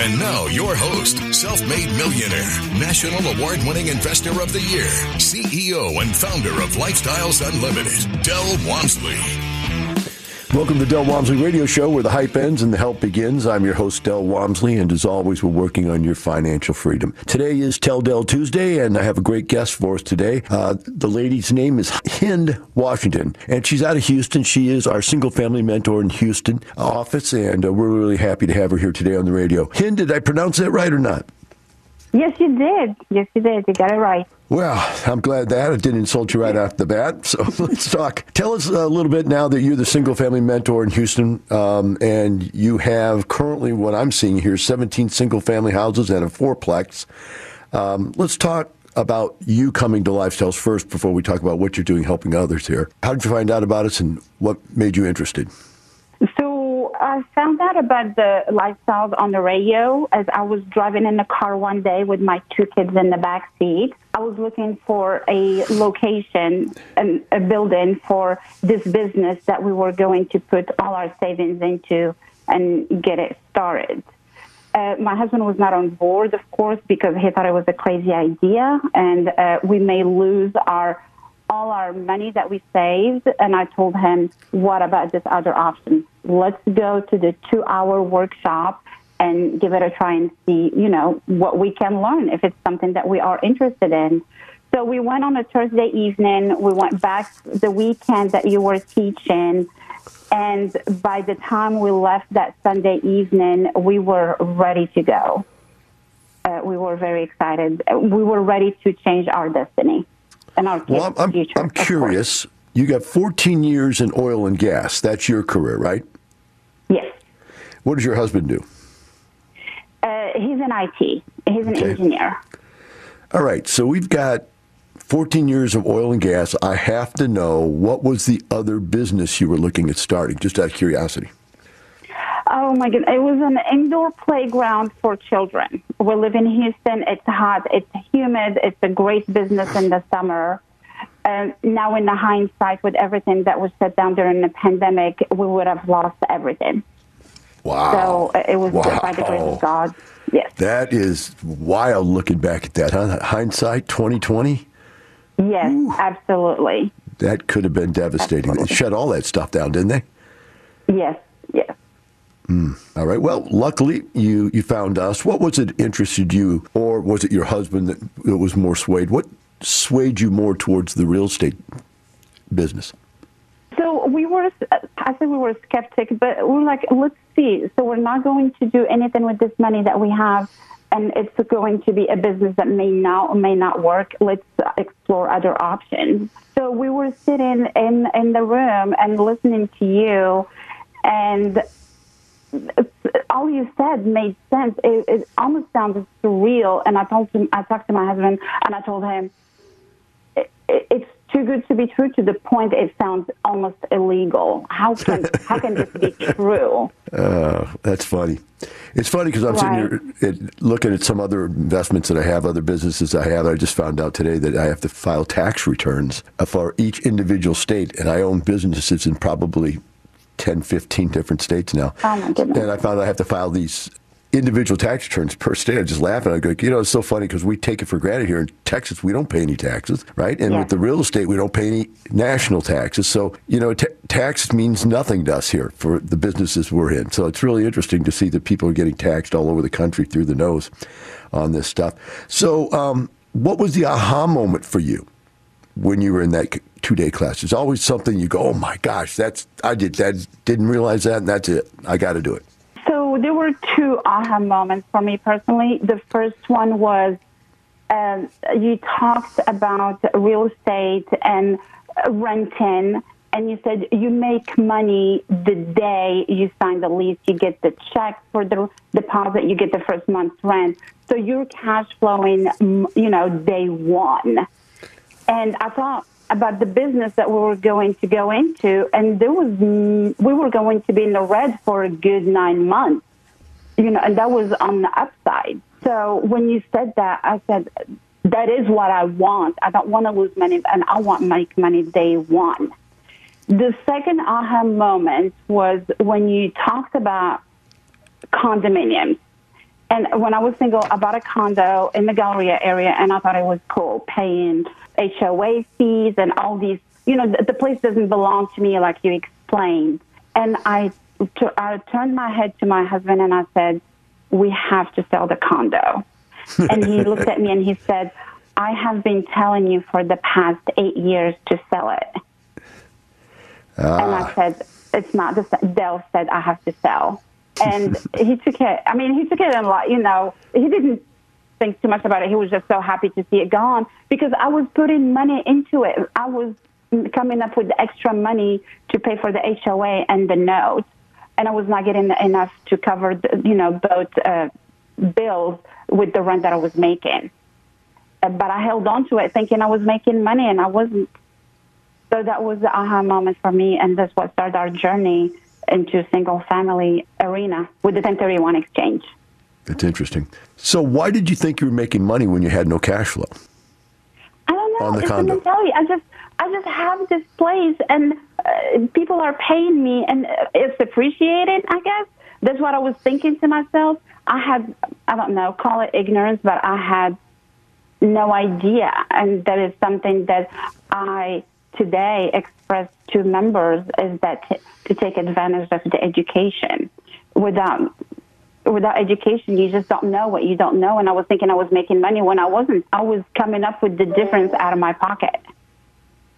And now, your host, self made millionaire, national award winning investor of the year, CEO and founder of Lifestyles Unlimited, Del Walmsley. Welcome to Del Walmsley Radio Show, where the hype ends and the help begins. I'm your host, Del Walmsley, and as always, we're working on your financial freedom. Today is Tell Del Tuesday, and I have a great guest for us today. Uh, the lady's name is Hind Washington, and she's out of Houston. She is our single family mentor in Houston office, and uh, we're really happy to have her here today on the radio. Hind, did I pronounce that right or not? Yes, you did. Yes, you did. You got it right. Well, I'm glad that I didn't insult you right off the bat. So let's talk. Tell us a little bit now that you're the single family mentor in Houston, um, and you have currently what I'm seeing here 17 single family houses and a fourplex. Um, let's talk about you coming to Lifestyles first before we talk about what you're doing helping others here. How did you find out about us and what made you interested? So I found out about the lifestyles on the radio as I was driving in the car one day with my two kids in the back seat. I was looking for a location, and a building for this business that we were going to put all our savings into and get it started. Uh, my husband was not on board, of course, because he thought it was a crazy idea, and uh, we may lose our all our money that we saved. And I told him, "What about this other option? Let's go to the two-hour workshop and give it a try and see, you know, what we can learn if it's something that we are interested in." So we went on a Thursday evening. We went back the weekend that you were teaching. And by the time we left that Sunday evening, we were ready to go. Uh, we were very excited. We were ready to change our destiny and our Well, I'm, future. I'm of course. curious. You got 14 years in oil and gas. That's your career, right? Yes. What does your husband do? Uh, he's an IT. He's an Okay. engineer. All right, so we've got 14 years of oil and gas. I have to know what was the other business you were looking at starting, just out of curiosity. Oh my God! It was an indoor playground for children. We live in Houston. It's hot. It's humid. It's a great business in the summer. Uh, now, in the hindsight, with everything that was shut down during the pandemic, we would have lost everything. Wow. So uh, it was by the grace of God. Yes. That is wild looking back at that, huh? Hindsight 2020? Yes, absolutely. That could have been devastating. They shut all that stuff down, didn't they? Yes, yes. Mm. All right. Well, luckily you you found us. What was it interested you, or was it your husband that, that was more swayed? What swayed you more towards the real estate business? So we were, I think we were skeptic, but we were like, let's see. So we're not going to do anything with this money that we have, and it's going to be a business that may or may not work. Let's explore other options. So we were sitting in in the room and listening to you, and all you said made sense. It, it almost sounded surreal. And I told him, I talked to my husband, and I told him, it, it, it's too good to be true to the point it sounds almost illegal. How can how can this be true? Uh, that's funny. It's funny because I'm Right. sitting here looking at some other investments that I have, other businesses I have. I just found out today that I have to file tax returns for each individual state, and I own businesses in probably 10, 15 different states now. Oh, my goodness. And I found I have to file these individual tax returns per state. I just laugh and I go, you know, it's so funny because we take it for granted here in Texas. We don't pay any taxes, right? And Yes. with the real estate, we don't pay any national taxes. So, you know, ta tax means nothing to us here for the businesses we're in. So it's really interesting to see that people are getting taxed all over the country through the nose on this stuff. So, um, what was the aha moment for you? When you were in that two day class? There's always something you go, oh my gosh, that's I did that, didn't realize that, and that's it. I got to do it. So there were two aha moments for me personally. The first one was um, you talked about real estate and uh, renting, and you said you make money the day you sign the lease. You get the check for the deposit, you get the first month's rent. So you're cash flowing, you know, day one. And I thought about the business that we were going to go into, and there was we were going to be in the red for a good nine months, you know, and that was on the upside. So when you said that, I said that is what I want. I don't want to lose money, and I want to make money day one. The second aha moment was when you talked about condominiums. And when I was single, I bought a condo in the Galleria area, and I thought it was cool, paying HOA fees and all these. You know, the, the place doesn't belong to me, like you explained. And I, t- I turned my head to my husband and I said, "We have to sell the condo." and he looked at me and he said, "I have been telling you for the past eight years to sell it." And I ah. said, "It's not." The, Del said, "I have to sell." And he took it. I mean, he took it in a lot. You know, he didn't think too much about it. He was just so happy to see it gone because I was putting money into it. I was coming up with extra money to pay for the HOA and the note, and I was not getting enough to cover, the, you know, both uh, bills with the rent that I was making. Uh, But I held on to it, thinking I was making money, and I wasn't. So that was the aha moment for me, and that's what started our journey into single family arena with the 1031 exchange. That's interesting. So, why did you think you were making money when you had no cash flow? I don't know. On the it's condo. mentality. I just, I just have this place, and uh, people are paying me, and it's appreciated. I guess that's what I was thinking to myself. I had, I don't know, call it ignorance, but I had no idea, and that is something that I today express to members is that t- to take advantage of the education. Without without education, you just don't know what you don't know. And I was thinking I was making money when I wasn't. I was coming up with the difference out of my pocket.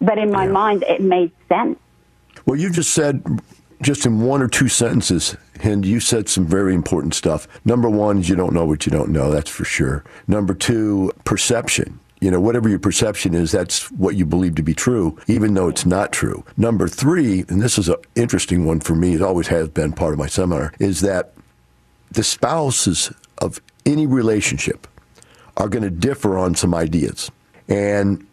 But in my mind, it made sense. Well, you just said, just in one or two sentences, and you said some very important stuff. Number one is you don't know what you don't know, that's for sure. Number two, perception. You know, whatever your perception is, that's what you believe to be true, even though it's not true. Number three, and this is an interesting one for me, it always has been part of my seminar, is that the spouses of any relationship are going to differ on some ideas. And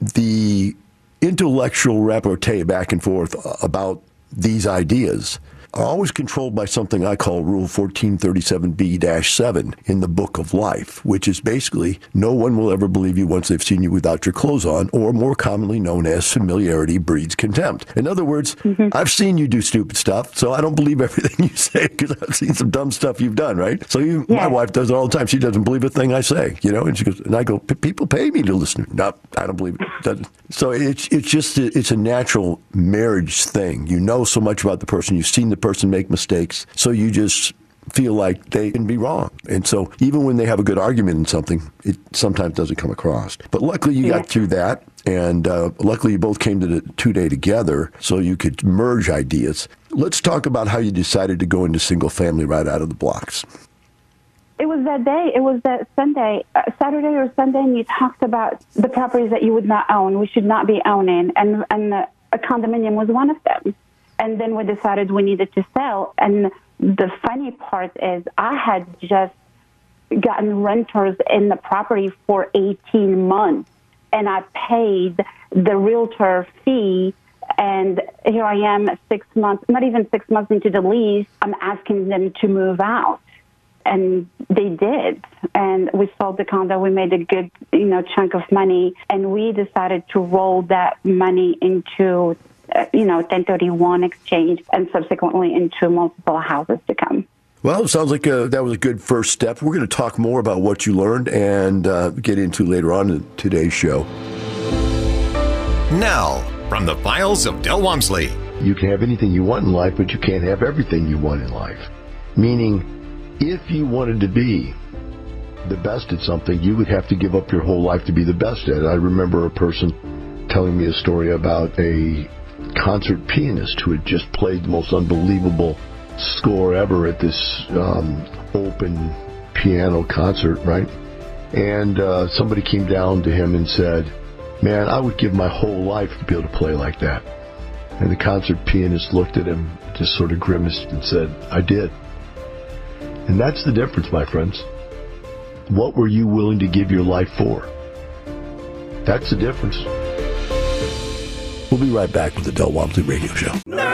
the intellectual repartee back and forth about these ideas are always controlled by something I call Rule 1437B 7 in the Book of Life, which is basically no one will ever believe you once they've seen you without your clothes on, or more commonly known as familiarity breeds contempt. In other words, mm-hmm. I've seen you do stupid stuff, so I don't believe everything you say because I've seen some dumb stuff you've done, right? So even my wife does it all the time. She doesn't believe a thing I say, you know, and she goes, and I go, "P- people pay me to listen. No, I don't believe it. Doesn't. So it's it's just a, it's a natural marriage thing. You know so much about the person. You've seen the person make mistakes, so you just feel like they can be wrong. And so even when they have a good argument in something, it sometimes doesn't come across. But luckily you Yeah. got through that. And uh, luckily you both came to the two day together so you could merge ideas. Let's talk about how you decided to go into single family right out of the blocks. It was that day. It was that Sunday, uh, Saturday or Sunday, and you talked about the properties that you would not own. We should not be owning, and and a condominium was one of them. And then we decided we needed to sell. And the funny part is, I had just gotten renters in the property for 18 months, and I paid the realtor fee. And here I am, six months, not even six months into the lease, I'm asking them to move out. And they did. And we sold the condo. We made a good, you know, chunk of money. And we decided to roll that money into, uh, you know, 1031 exchange and subsequently into multiple houses to come. Well, it sounds like uh, that was a good first step. We're going to talk more about what you learned and uh, get into later on in today's show. Now, from the files of Del Walmsley. You can have anything you want in life, but you can't have everything you want in life. Meaning, if you wanted to be the best at something, you would have to give up your whole life to be the best at it. I remember a person telling me a story about a concert pianist who had just played the most unbelievable score ever at this um, open piano concert, right? And uh, somebody came down to him and said, Man, I would give my whole life to be able to play like that. And the concert pianist looked at him, just sort of grimaced and said, I did. And that's the difference, my friends. What were you willing to give your life for? That's the difference. We'll be right back with the Del Walmsley Radio Show.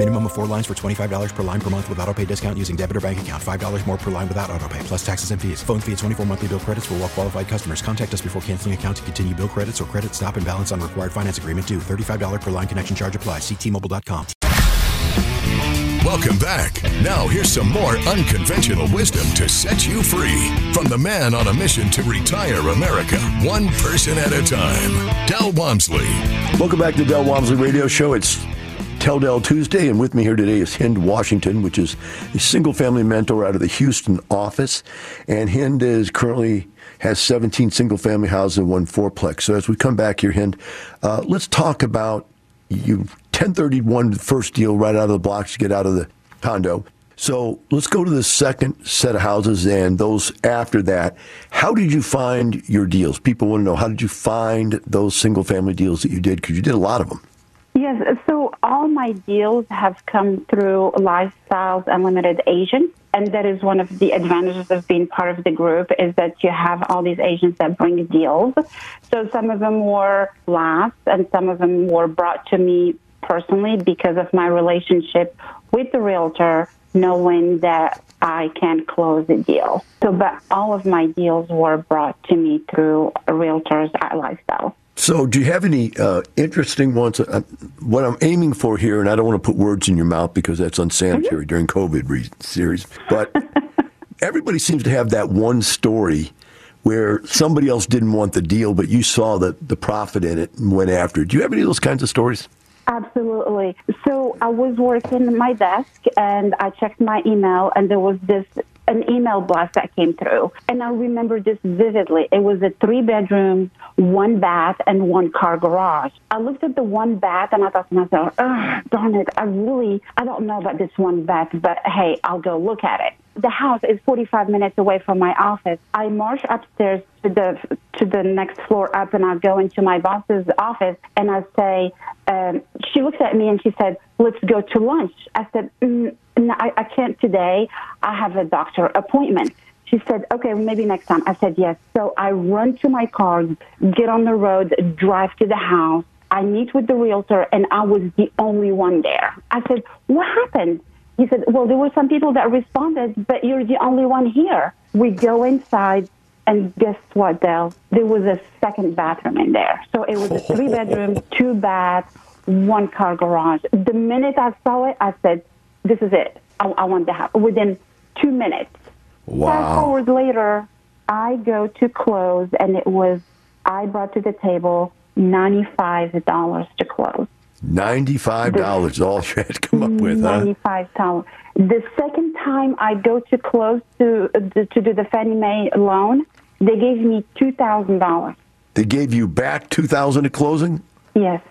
Minimum of four lines for $25 per line per month with auto pay discount using debit or bank account. $5 more per line without auto pay, plus taxes and fees. Phone fee at 24 monthly bill credits for well qualified customers. Contact us before canceling account to continue bill credits or credit stop and balance on required finance agreement due. $35 per line connection charge applies. Ctmobile.com. Welcome back. Now, here's some more unconventional wisdom to set you free from the man on a mission to retire America, one person at a time. Del Walmsley. Welcome back to the Del Walmsley Radio Show. It's Tell Tuesday, and with me here today is Hind Washington, which is a single family mentor out of the Houston office. And Hind is currently has 17 single family houses and one fourplex. So as we come back here, Hind, uh, let's talk about you 1031 first deal right out of the blocks to get out of the condo. So let's go to the second set of houses and those after that. How did you find your deals? People want to know how did you find those single family deals that you did? Because you did a lot of them. Yes, so all my deals have come through Lifestyles Unlimited agents, and that is one of the advantages of being part of the group is that you have all these agents that bring deals. So some of them were last, and some of them were brought to me personally because of my relationship with the realtor, knowing that I can close the deal. So, but all of my deals were brought to me through realtors at Lifestyle. So, do you have any uh, interesting ones? Uh, what I'm aiming for here, and I don't want to put words in your mouth because that's unsanitary during COVID re- series, but everybody seems to have that one story where somebody else didn't want the deal, but you saw the, the profit in it and went after it. Do you have any of those kinds of stories? Absolutely. So I was working at my desk and I checked my email and there was this an email blast that came through. And I remember this vividly. It was a three bedroom, one bath, and one car garage. I looked at the one bath and I thought to myself, oh, darn it, I really, I don't know about this one bath, but hey, I'll go look at it. The house is 45 minutes away from my office. I march upstairs to the to the next floor up, and I go into my boss's office, and I say, um, she looks at me and she said, "Let's go to lunch." I said, mm, "No, I, I can't today. I have a doctor appointment." She said, okay, maybe next time. I said, yes. So I run to my car, get on the road, drive to the house. I meet with the realtor, and I was the only one there. I said, what happened? He said, well, there were some people that responded, but you're the only one here. We go inside, and guess what, Del? There was a second bathroom in there. So it was a three bedroom, two bath, one car garage. The minute I saw it, I said, this is it. I, I want the house. Within two minutes. Wow. Fast forward later, I go to close, and it was, I brought to the table $95 to close. Ninety-five dollars all you had to come up with, huh? Ninety-five dollars. The second time I go to close to to do the Fannie Mae loan, they gave me two thousand dollars. They gave you back two thousand at closing. Yes.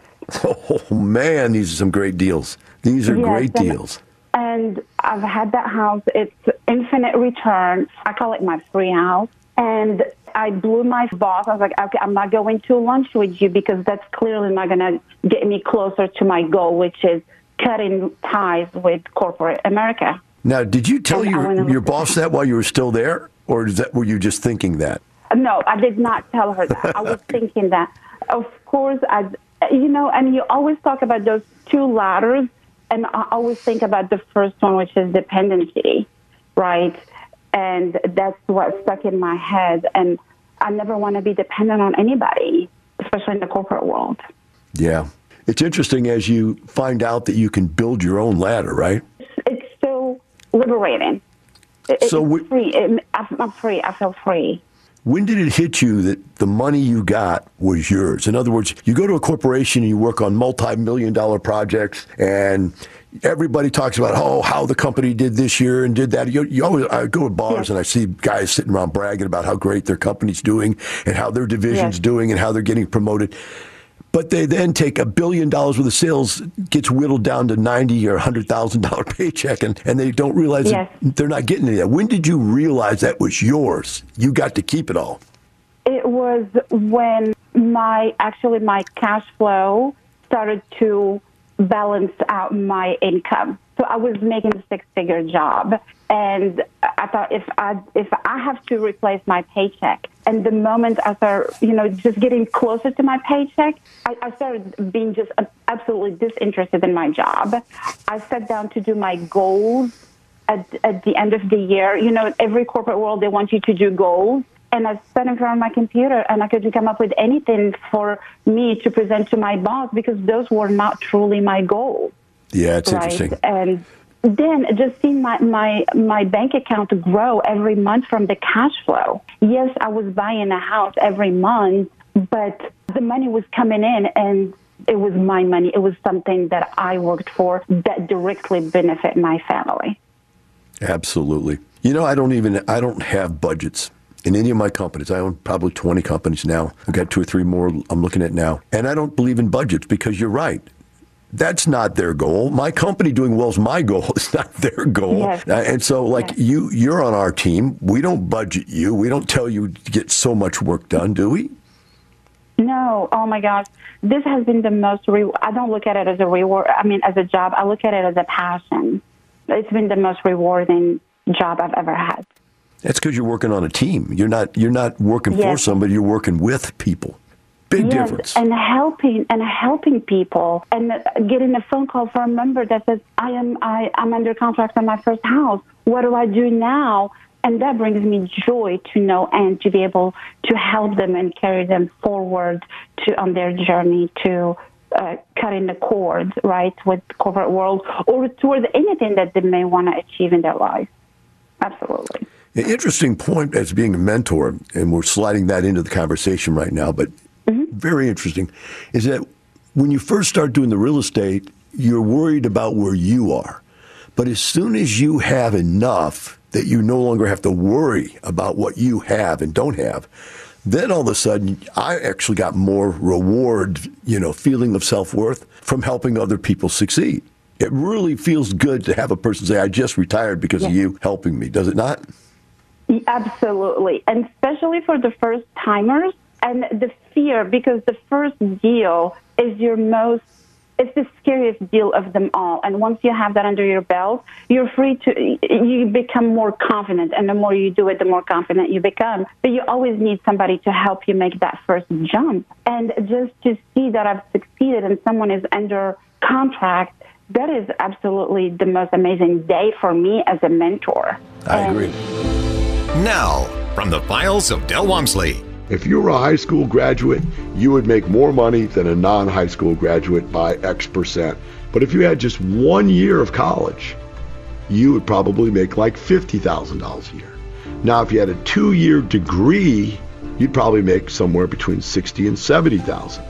Oh man, these are some great deals. These are Yes, great and- deals. And I've had that house. It's infinite return. I call it my free house. And I blew my boss. I was like, okay, I'm not going to lunch with you because that's clearly not going to get me closer to my goal, which is cutting ties with corporate America. Now, did you tell And your your boss that while you were still there, or is that were you just thinking that? No, I did not tell her that. I was thinking that. Of course, I, you know, and you always talk about those two ladders, and I always think about the first one, which is dependency, right? And that's what stuck in my head. And I never want to be dependent on anybody, especially in the corporate world. Yeah, it's interesting as you find out that you can build your own ladder, right? It's so liberating. It- So we- free. It, I'm free. I feel free. When did it hit you that the money you got was yours? In other words, you go to a corporation and you work on multi-million dollar projects, and everybody talks about oh how the company did this year and did that. You, you always I go to bars and I see guys sitting around bragging about how great their company's doing and how their division's Yes. doing and how they're getting promoted. But they then take a billion dollars worth of sales, gets whittled down to ninety or hundred thousand dollar paycheck, and, and they don't realize Yes. that they're not getting any of that. When did you realize that was yours? You got to keep it all. It was when my actually my cash flow started to balance out my income. So I was making a six figure job and I thought if I if I have to replace my paycheck and the moment I start you know just getting closer to my paycheck I, I started being just absolutely disinterested in my job. I sat down to do my goals at, at the end of the year. You know, every corporate world, they want you to do goals. And I sat in front of my computer and I couldn't come up with anything for me to present to my boss because those were not truly my goals. Yeah, it's right? interesting. And then just seeing my, my, my bank account grow every month from the cash flow. Yes, I was buying a house every month, but the money was coming in and it was my money. It was something that I worked for that directly benefit my family. Absolutely. You know, I don't even I don't have budgets in any of my companies. I own probably 20 companies now. I've got two or three more I'm looking at now. And I don't believe in budgets because you're right. That's not their goal. My company doing well is my goal. It's not their goal. Yes. Uh, and so, like you, you're on our team. We don't budget you. We don't tell you to get so much work done, do we? No, oh my gosh, this has been the most. Re- I don't look at it as a reward. I mean, as a job. I look at it as a passion. It's been the most rewarding job I've ever had. That's because you're working on a team. You're not. You're not working for somebody. You're working with people. Big yes, difference. and helping and helping people, and getting a phone call from a member that says, "I am I, I'm under contract on my first house. What do I do now?" And that brings me joy to know and to be able to help them and carry them forward to on their journey to uh, cutting the cords, right, with the corporate world or towards anything that they may want to achieve in their life. Absolutely. An interesting point as being a mentor, and we're sliding that into the conversation right now, but Mm-hmm. very interesting, is that when you first start doing the real estate, you're worried about where you are. But as soon as you have enough that you no longer have to worry about what you have and don't have, then all of a sudden I actually got more reward, you know, feeling of self worth from helping other people succeed. It really feels good to have a person say, I just retired because of you helping me, does it not? Absolutely. And especially for the first timers and the fear, because the first deal is your most it's the scariest deal of them all. And once you have that under your belt, you're free to, you become more confident. And the more you do it, the more confident you become. But you always need somebody to help you make that first jump. And just to see that I've succeeded and someone is under contract, that is absolutely the most amazing day for me as a mentor. I And- agree. Now, from the files of Del Walmsley. If you were a high school graduate, you would make more money than a non high school graduate by X percent. But if you had just one year of college, you would probably make like $50,000 a year. Now, if you had a two year degree, you'd probably make somewhere between 60 and 70,000.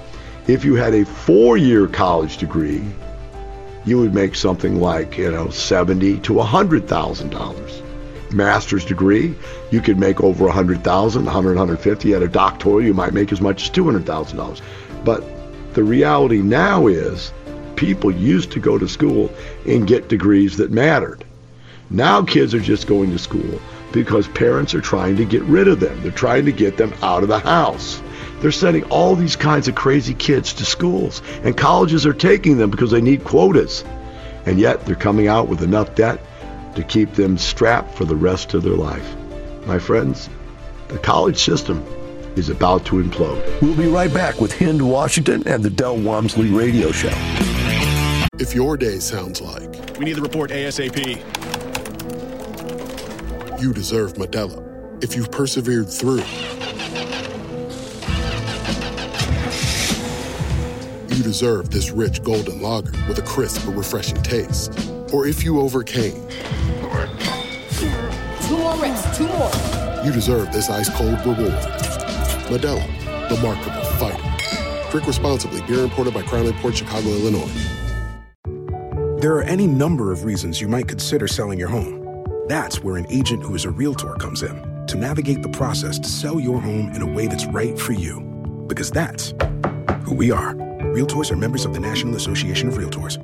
If you had a four year college degree, you would make something like, you know, 70 to $100,000 master's degree, you could make over 100,000, 100, 150. At a doctoral, you might make as much as $200,000. But the reality now is people used to go to school and get degrees that mattered. Now kids are just going to school because parents are trying to get rid of them. They're trying to get them out of the house. They're sending all these kinds of crazy kids to schools, and colleges are taking them because they need quotas. And yet they're coming out with enough debt to keep them strapped for the rest of their life. My friends, the college system is about to implode. We'll be right back with Hind Washington and the Del Walmsley Radio Show. If your day sounds like We need the report ASAP. you deserve Modelo, if you've persevered through, you deserve this rich golden lager with a crisp but refreshing taste. Or if you overcame, Two more reps, two more. you deserve this ice cold reward. Modelo, the mark of a fighter. Drink responsibly. Beer imported by Crown Imports Chicago, Illinois. There are any number of reasons you might consider selling your home. That's where an agent who is a realtor comes in to navigate the process to sell your home in a way that's right for you. Because that's who we are. Realtors are members of the National Association of Realtors.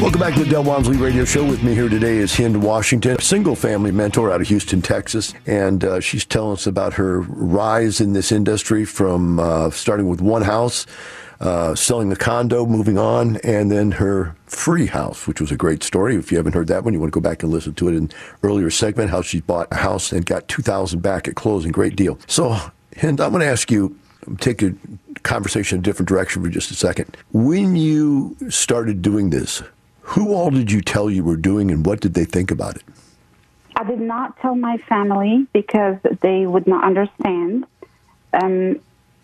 Welcome back to the Del Walmsley Radio Show. With me here today is Hind Washington, single family mentor out of Houston, Texas. And uh, she's telling us about her rise in this industry from uh, starting with one house, uh, selling a condo, moving on, and then her free house, which was a great story. If you haven't heard that one, you want to go back and listen to it in earlier segment, how she bought a house and got 2000 back at closing. Great deal. So, Hind, I'm going to ask you, take a conversation in a different direction for just a second. When you started doing this, who all did you tell you were doing and what did they think about it? I did not tell my family because they would not understand. Um,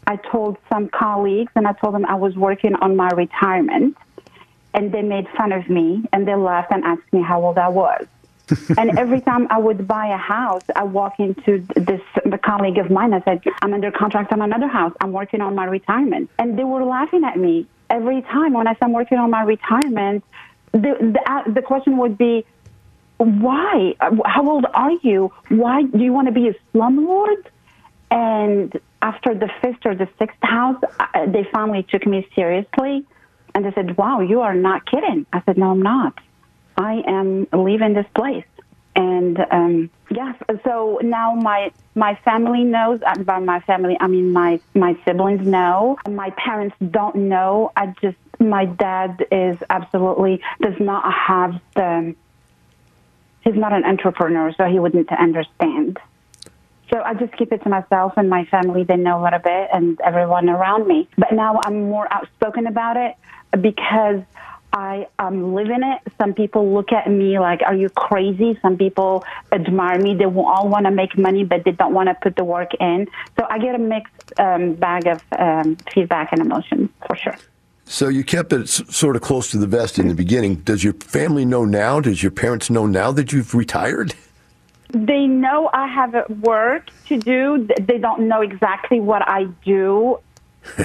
I told some colleagues and I told them I was working on my retirement, and they made fun of me and they laughed and asked me how old I was. and every time I would buy a house, I walk into this the colleague of mine. I said, "I'm under contract on another house. I'm working on my retirement," and they were laughing at me every time when I said I'm working on my retirement. The the, uh, the question would be, why? How old are you? Why do you want to be a slumlord? And after the fifth or the sixth house, uh, they finally took me seriously, and they said, "Wow, you are not kidding." I said, "No, I'm not. I am leaving this place." And um, yes, so now my my family knows. And by my family, I mean my my siblings know. My parents don't know. I just my dad is absolutely does not have the. He's not an entrepreneur, so he wouldn't understand. So I just keep it to myself and my family. They know a little bit, and everyone around me. But now I'm more outspoken about it because I am living it. Some people look at me like, "Are you crazy?" Some people admire me. They all want to make money, but they don't want to put the work in. So I get a mixed um, bag of um, feedback and emotions for sure. So you kept it sort of close to the vest in the beginning. Does your family know now? Does your parents know now that you've retired? They know I have work to do. They don't know exactly what I do.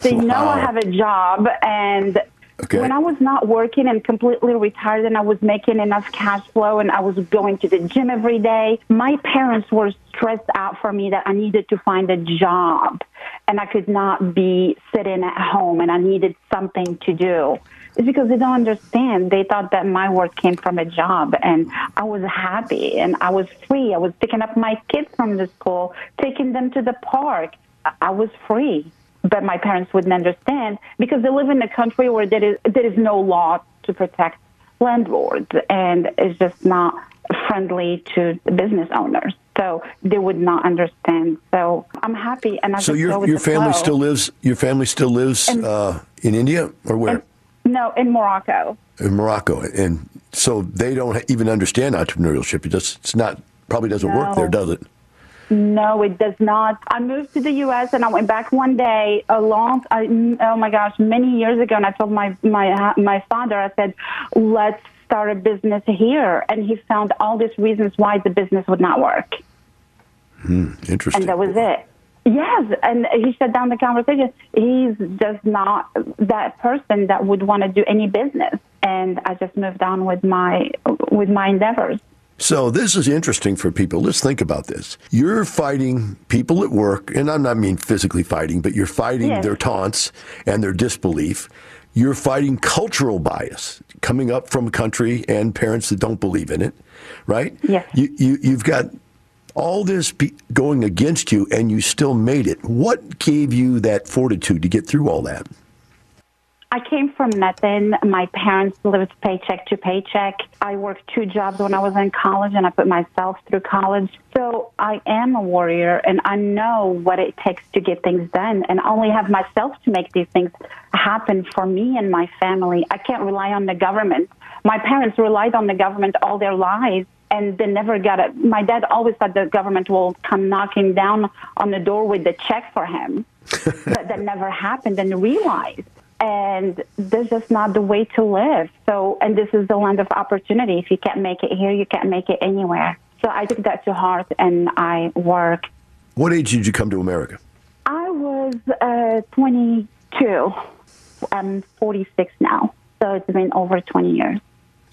They know I have a job, and Okay. when I was not working and completely retired, and I was making enough cash flow, and I was going to the gym every day, my parents were stressed out for me that I needed to find a job, and I could not be sitting at home, and I needed something to do. is because they don't understand. They thought that my work came from a job and I was happy and I was free. I was picking up my kids from the school, taking them to the park. I was free. But my parents wouldn't understand because they live in a country where there is, there is no law to protect landlords and it's just not friendly to business owners. So they would not understand. So I'm happy and I So your your family flow. still lives your family still lives And- uh, in India or where? No, in Morocco. in Morocco, and so they don't even understand entrepreneurship. It just it's not probably doesn't work there, does it? No, it does not. I moved to the U.S. and I went back one day, a long, I, oh my gosh, many years ago, and I told my my my father, I said, let's start a business here, and he found all these reasons why the business would not work, Hmm, interesting. and that was it. Yes, and he shut down the conversation. He's just not that person that would want to do any business, and I just moved on with my with my endeavors. So this is interesting for people. Let's think about this. You're fighting people at work, and I'm not mean physically fighting, but you're fighting Yes. their taunts and their disbelief. You're fighting cultural bias coming up from a country and parents that don't believe in it, right? Yes. You, you, you've got all this be going against you, and you still made it. What gave you that fortitude to get through all that? I came from nothing. My parents lived paycheck to paycheck. I worked two jobs when I was in college and I put myself through college. So I am a warrior and I know what it takes to get things done and only have myself to make these things happen for me and my family. I can't rely on the government. My parents relied on the government all their lives and they never got it. My dad always thought the government will come knocking down on the door with the check for him. but that never happened and realized and this is not the way to live. So, and this is the land of opportunity. If you can't make it here, you can't make it anywhere. So I took that to heart and I work. What age did you come to America? I was uh, 22. I'm 46 now. So it's been over 20 years.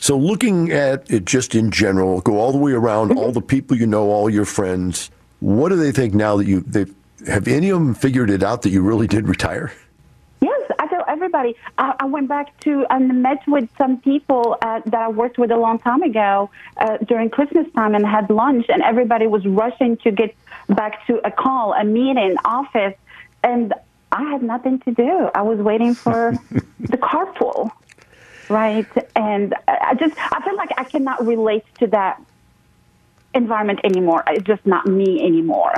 So, looking at it just in general, go all the way around, all the people you know, all your friends. What do they think now that you they have any of them figured it out that you really did retire? Everybody. I, I went back to and met with some people uh, that I worked with a long time ago uh, during Christmas time and had lunch, and everybody was rushing to get back to a call, a meeting, office, and I had nothing to do. I was waiting for the carpool, right? And I I just I feel like I cannot relate to that environment anymore. It's just not me anymore.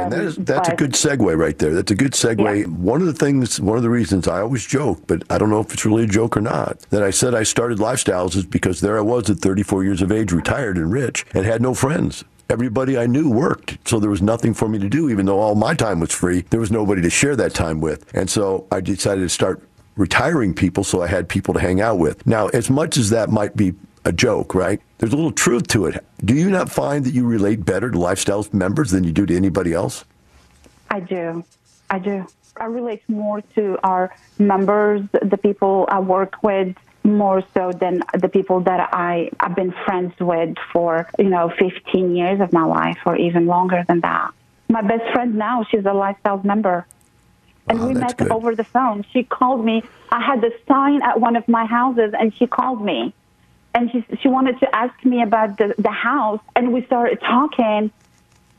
And that is that's a but- good segue right there. That's a good segue. One of the things, one of the reasons I always joke, but I don't know if it's really a joke or not, that I said I started lifestyles is because there I was at 34 years of age, retired and rich, and had no friends. Everybody I knew worked, so there was nothing for me to do. Even though all my time was free, there was nobody to share that time with, and so I decided to start retiring people so I had people to hang out with. Now, as much as that might be a joke, right? There's a little truth to it. Do you not find that you relate better to lifestyle members than you do to anybody else? I do. I do. I relate more to our members, the people I work with, more so than the people that I, I've been friends with for, you know, 15 years of my life or even longer than that. My best friend now, she's a lifestyle member. And ah, we met over the phone. She called me. I had the sign at one of my houses, and she called me. And she, she wanted to ask me about the, the house, and we started talking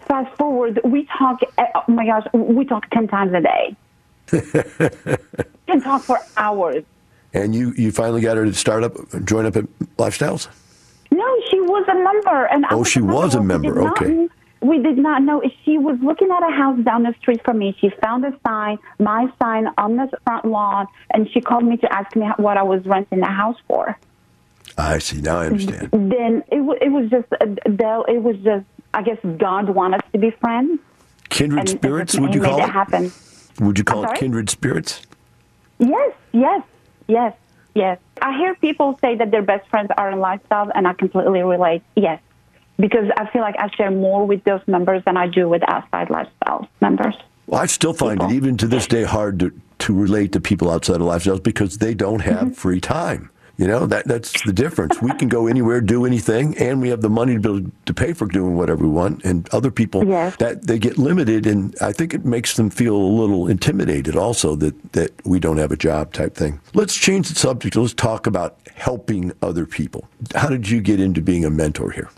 fast forward, we talk. uh, Oh my gosh, we talk ten times a day. can talk for hours. And you, you finally got her to start up, join up at Lifestyles? No, she was a member, and I Oh, was she was a We member. not- Okay. we did not know she was looking at a house down the street from me. She found a sign, my sign, on the front lawn, and she called me to ask me what I was renting the house for. I see. Now I understand. Then it, it was just, uh, Del, it was just, I guess God wanted us to be friends. Kindred and- and spirits, he would you call it it? happen. Would you call it kindred spirits? Yes, yes, yes, yes. I hear people say that their best friends are in lifestyle, and I completely relate. Yes, because I feel like I share more with those members than I do with outside lifestyle members. Well, I still find it, even to this day, hard to, to relate to people outside of Lifestyles because they don't have Mm-hmm. free time. You know, that that's the difference. We can go anywhere, do anything, and we have the money to be able to pay for doing whatever we want. And other people Yes. that they get limited, and I think it makes them feel a little intimidated also that that we don't have a job type thing. Let's change the subject. Let's talk about helping other people. How did you get into being a mentor here?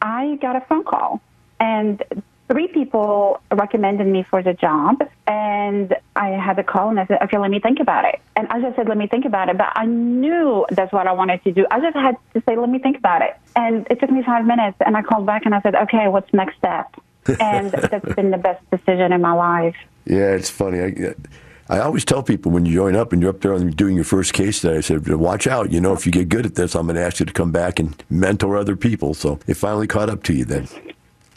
I got a phone call, and three people recommended me for the job. And I had a call, and I said, "Okay, let me think about it." And I just said, "Let me think about it." But I knew that's what I wanted to do. I just had to say, "Let me think about it." And it took me five minutes, and I called back and I said, "Okay, what's next step?" And that's been the best decision in my life. Yeah, it's funny. I, I always tell people when you join up and you're up there and doing your first case study, I said, watch out. You know, if you get good at this, I'm going to ask you to come back and mentor other people. So it finally caught up to you then.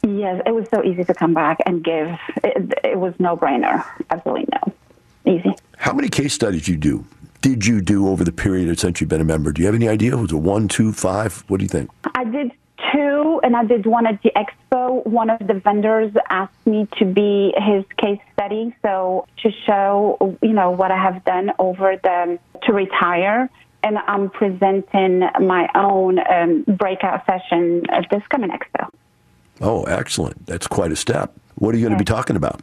Yes, it was so easy to come back and give. It, it was no brainer. Absolutely no. Easy. How many case studies you do? Did you do over the period since you've been a member? Do you have any idea? Was it one, two, five? What do you think? I did two, and I did one at the expo. One of the vendors asked me to be his case study, so to show, you know, what I have done over the to retire. And I'm presenting my own um, breakout session at this coming expo. Oh, excellent. That's quite a step. What are you going to be talking about?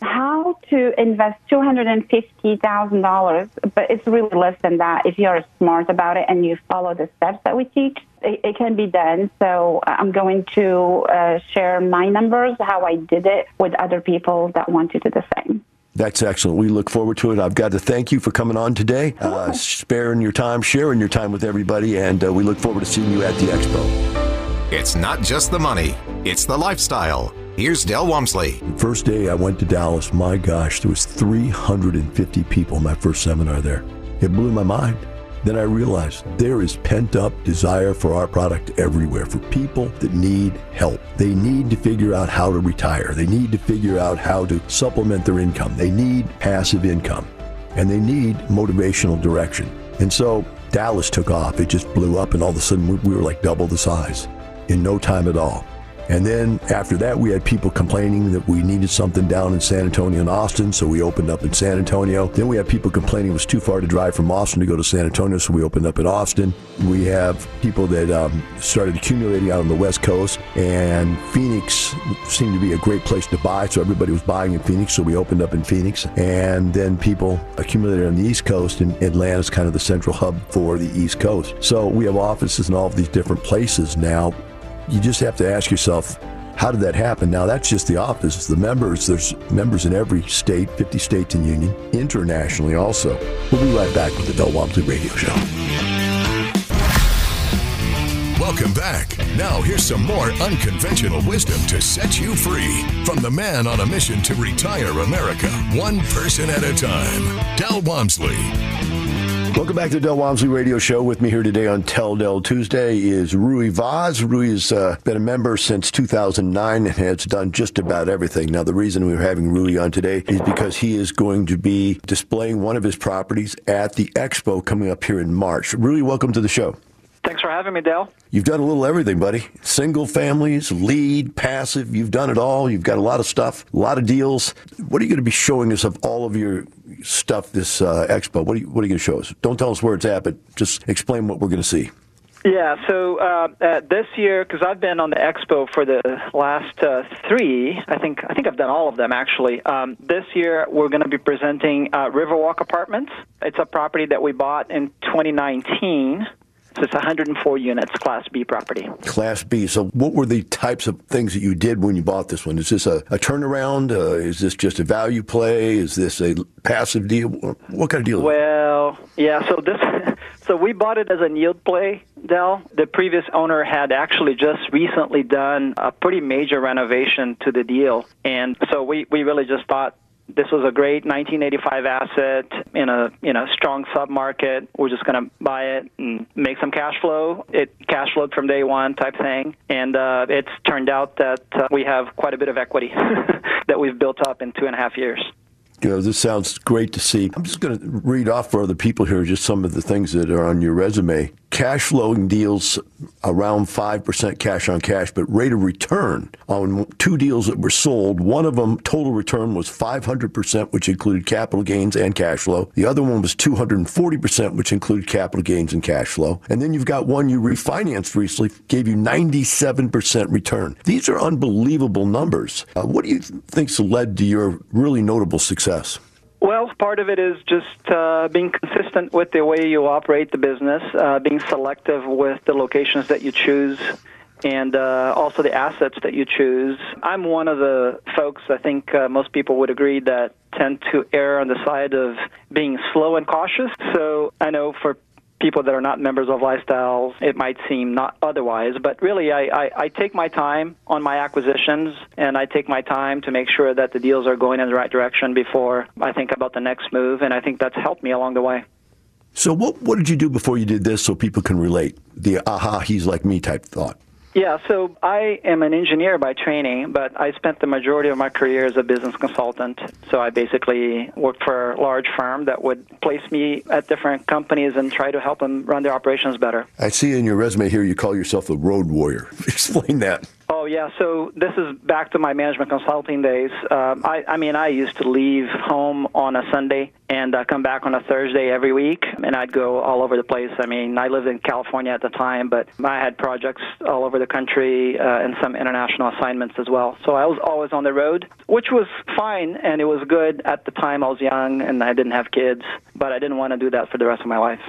How to invest two hundred and fifty thousand dollars, but it's really less than that if you're smart about it and you follow the steps that we teach. It, it can be done. So I'm going to uh, share my numbers, how I did it, with other people that want to do the same. That's excellent. We look forward to it. I've got to thank you for coming on today, uh, sparing your time, sharing your time with everybody, and uh, we look forward to seeing you at the expo. It's not just the money, it's the lifestyle. Here's Del Walmsley. First day I went to Dallas, my gosh, there was 350 people in my first seminar there. It blew my mind. Then I realized there is pent up desire for our product everywhere for people that need help. They need to figure out how to retire. They need to figure out how to supplement their income. They need passive income and they need motivational direction. And so Dallas took off. It just blew up and all of a sudden we were like double the size in no time at all. And then after that, we had people complaining that we needed something down in San Antonio and Austin, so we opened up in San Antonio. Then we had people complaining it was too far to drive from Austin to go to San Antonio, so we opened up in Austin. We have people that um, started accumulating out on the West Coast, and Phoenix seemed to be a great place to buy, so everybody was buying in Phoenix, so we opened up in Phoenix. And then people accumulated on the East Coast, and Atlanta's kind of the central hub for the East Coast. So we have offices in all of these different places now you just have to ask yourself, how did that happen? Now, that's just the office. The members, there's members in every state, 50 states and union, internationally also. We'll be right back with the Del Walmsley Radio Show. Welcome back. Now, here's some more unconventional wisdom to set you free from the man on a mission to retire America, one person at a time. Del Walmsley. Welcome back to the Del Walmsley Radio Show. With me here today on Tell Del Tuesday is Rui Vaz. Rui has uh, been a member since 2009 and has done just about everything. Now, the reason we're having Rui on today is because he is going to be displaying one of his properties at the expo coming up here in March. Rui, welcome to the show. Thanks for having me, Dale. You've done a little everything, buddy. Single families, lead, passive. You've done it all. You've got a lot of stuff, a lot of deals. What are you going to be showing us of all of your stuff this uh, expo? What are you you going to show us? Don't tell us where it's at, but just explain what we're going to see. Yeah, so uh, uh, this year, because I've been on the expo for the last uh, three, I think I think I've done all of them actually. Um, this year, we're going to be presenting uh, Riverwalk Apartments. It's a property that we bought in 2019. So it's 104 units, Class B property. Class B. So, what were the types of things that you did when you bought this one? Is this a, a turnaround? Uh, is this just a value play? Is this a passive deal? What kind of deal? Well, yeah. So this, so we bought it as a yield play, Del. The previous owner had actually just recently done a pretty major renovation to the deal, and so we we really just thought this was a great 1985 asset in a you know strong submarket. We're just going to buy it and make some cash flow. It cash flowed from day one type thing, and uh, it's turned out that uh, we have quite a bit of equity that we've built up in two and a half years. You know, this sounds great to see. I'm just going to read off for other people here just some of the things that are on your resume. Cash flowing deals around 5% cash on cash, but rate of return on two deals that were sold, one of them total return was 500%, which included capital gains and cash flow. The other one was 240%, which included capital gains and cash flow. And then you've got one you refinanced recently, gave you 97% return. These are unbelievable numbers. Uh, what do you think's led to your really notable success? Well, part of it is just uh, being consistent with the way you operate the business, uh, being selective with the locations that you choose, and uh, also the assets that you choose. I'm one of the folks, I think uh, most people would agree, that tend to err on the side of being slow and cautious. So I know for people that are not members of lifestyles, it might seem not otherwise. But really, I, I, I, take my time on my acquisitions, and I take my time to make sure that the deals are going in the right direction before I think about the next move. And I think that's helped me along the way. So, what, what did you do before you did this so people can relate? The aha, he's like me type thought. Yeah, so I am an engineer by training, but I spent the majority of my career as a business consultant. So I basically worked for a large firm that would place me at different companies and try to help them run their operations better. I see in your resume here you call yourself a road warrior. Explain that. Oh yeah, so this is back to my management consulting days. Um, I, I mean, I used to leave home on a Sunday and uh, come back on a Thursday every week, and I'd go all over the place. I mean, I lived in California at the time, but I had projects all over the country uh, and some international assignments as well. So I was always on the road, which was fine and it was good at the time. I was young and I didn't have kids, but I didn't want to do that for the rest of my life.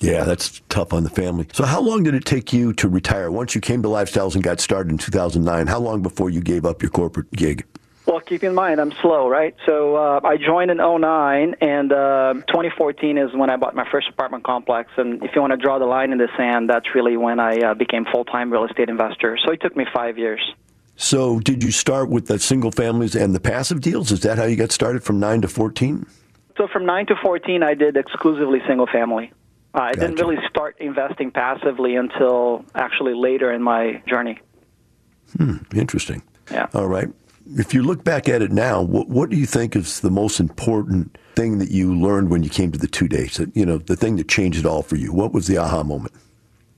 Yeah, that's tough on the family. So, how long did it take you to retire? Once you came to Lifestyles and got started in 2009, how long before you gave up your corporate gig? Well, keep in mind, I'm slow, right? So uh, I joined in 09, and uh, 2014 is when I bought my first apartment complex. And if you want to draw the line in the sand, that's really when I uh, became full-time real estate investor. So it took me five years. So did you start with the single families and the passive deals? Is that how you got started from 9 to 14? So from 9 to 14, I did exclusively single family. Uh, I gotcha. didn't really start investing passively until actually later in my journey. Hmm, interesting. Yeah. All right. If you look back at it now, what, what do you think is the most important thing that you learned when you came to the two days? That, You know, the thing that changed it all for you. What was the aha moment?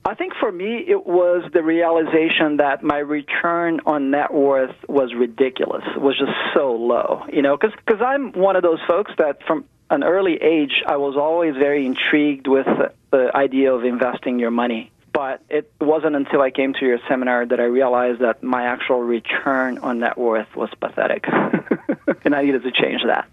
I think for me, it was the realization that my return on net worth was ridiculous. It was just so low, you know, because I'm one of those folks that from an early age, I was always very intrigued with the idea of investing your money. But it wasn't until I came to your seminar that I realized that my actual return on net worth was pathetic. and I needed to change that.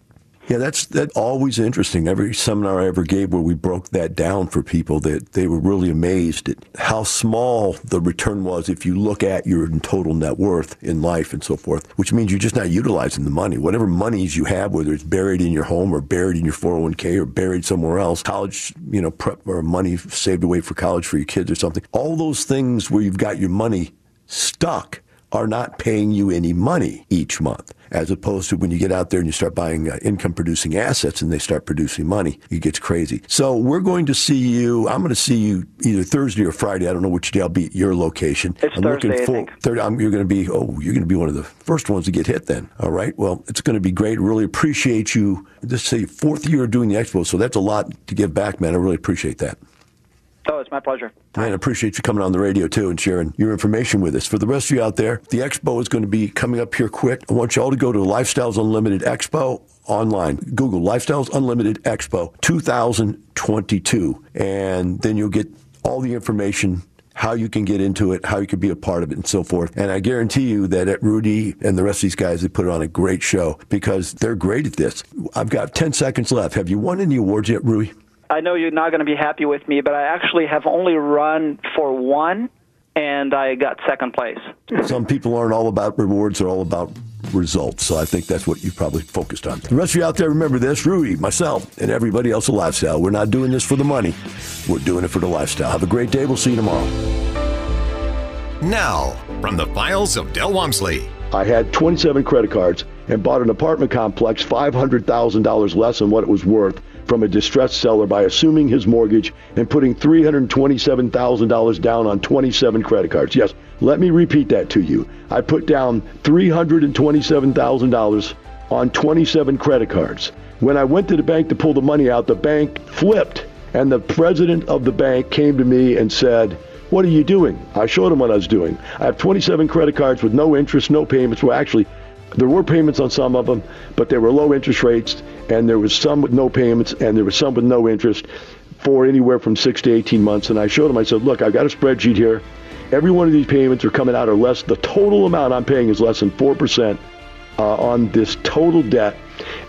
Yeah, that's that always interesting. Every seminar I ever gave where we broke that down for people, that they were really amazed at how small the return was if you look at your total net worth in life and so forth, which means you're just not utilizing the money. Whatever monies you have, whether it's buried in your home or buried in your 401k or buried somewhere else, college, you know, prep or money saved away for college for your kids or something, all those things where you've got your money stuck are not paying you any money each month, as opposed to when you get out there and you start buying uh, income producing assets and they start producing money. It gets crazy. So we're going to see you. I'm going to see you either Thursday or Friday. I don't know which day I'll be at your location. It's I'm Thursday, looking for, third, I'm, you're going to be, oh, you're going to be one of the first ones to get hit then. All right. Well, it's going to be great. Really appreciate you. This is say fourth year of doing the expo. So that's a lot to give back, man. I really appreciate that. Oh, it's my pleasure. Man, I appreciate you coming on the radio too and sharing your information with us. For the rest of you out there, the expo is going to be coming up here quick. I want you all to go to Lifestyles Unlimited Expo online. Google Lifestyles Unlimited Expo 2022, and then you'll get all the information how you can get into it, how you can be a part of it, and so forth. And I guarantee you that at Rudy and the rest of these guys, they put on a great show because they're great at this. I've got 10 seconds left. Have you won any awards yet, Rudy? I know you're not going to be happy with me, but I actually have only run for one, and I got second place. Some people aren't all about rewards; they're all about results. So I think that's what you probably focused on. The rest of you out there, remember this: Rui, myself, and everybody else, a lifestyle. We're not doing this for the money; we're doing it for the lifestyle. Have a great day. We'll see you tomorrow. Now, from the files of Del Walmsley. I had 27 credit cards and bought an apartment complex $500,000 less than what it was worth from a distressed seller by assuming his mortgage and putting $327,000 down on 27 credit cards. Yes, let me repeat that to you. I put down $327,000 on 27 credit cards. When I went to the bank to pull the money out, the bank flipped And the president of the bank came to me and said, What are you doing? I showed him what I was doing. I have 27 credit cards with no interest, no payments. Well, actually, there were payments on some of them, but they were low interest rates, and there was some with no payments, and there was some with no interest for anywhere from six to 18 months. And I showed him, I said, Look, I've got a spreadsheet here. Every one of these payments are coming out or less. The total amount I'm paying is less than 4% uh, on this total debt.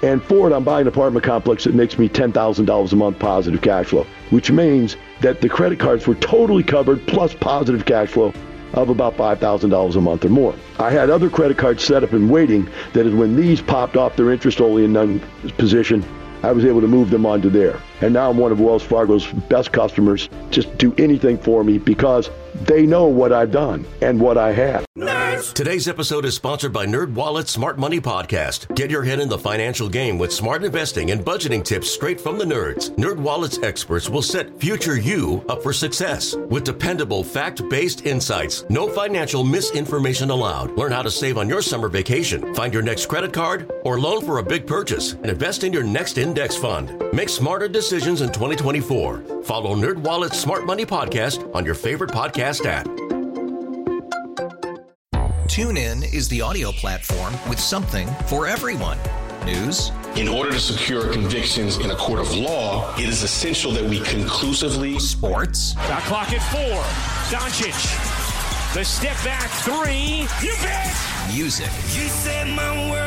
And for it, I'm buying an apartment complex that makes me $10,000 a month positive cash flow, which means that the credit cards were totally covered plus positive cash flow of about $5,000 a month or more. I had other credit cards set up and waiting that is when these popped off their interest only in none position, I was able to move them onto there. And now I'm one of Wells Fargo's best customers. Just do anything for me because they know what I've done and what I have. Today's episode is sponsored by NerdWallet's Smart Money Podcast. Get your head in the financial game with smart investing and budgeting tips straight from the nerds. NerdWallet's experts will set future you up for success with dependable, fact-based insights. No financial misinformation allowed. Learn how to save on your summer vacation, find your next credit card or loan for a big purchase, and invest in your next index fund. Make smarter decisions in 2024. Follow NerdWallet's Smart Money Podcast on your favorite podcast app. TuneIn is the audio platform with something for everyone. News. In order to secure convictions in a court of law, it is essential that we conclusively. Sports. Got clock at four. Doncic. The step back three. You bet. Music. You set my world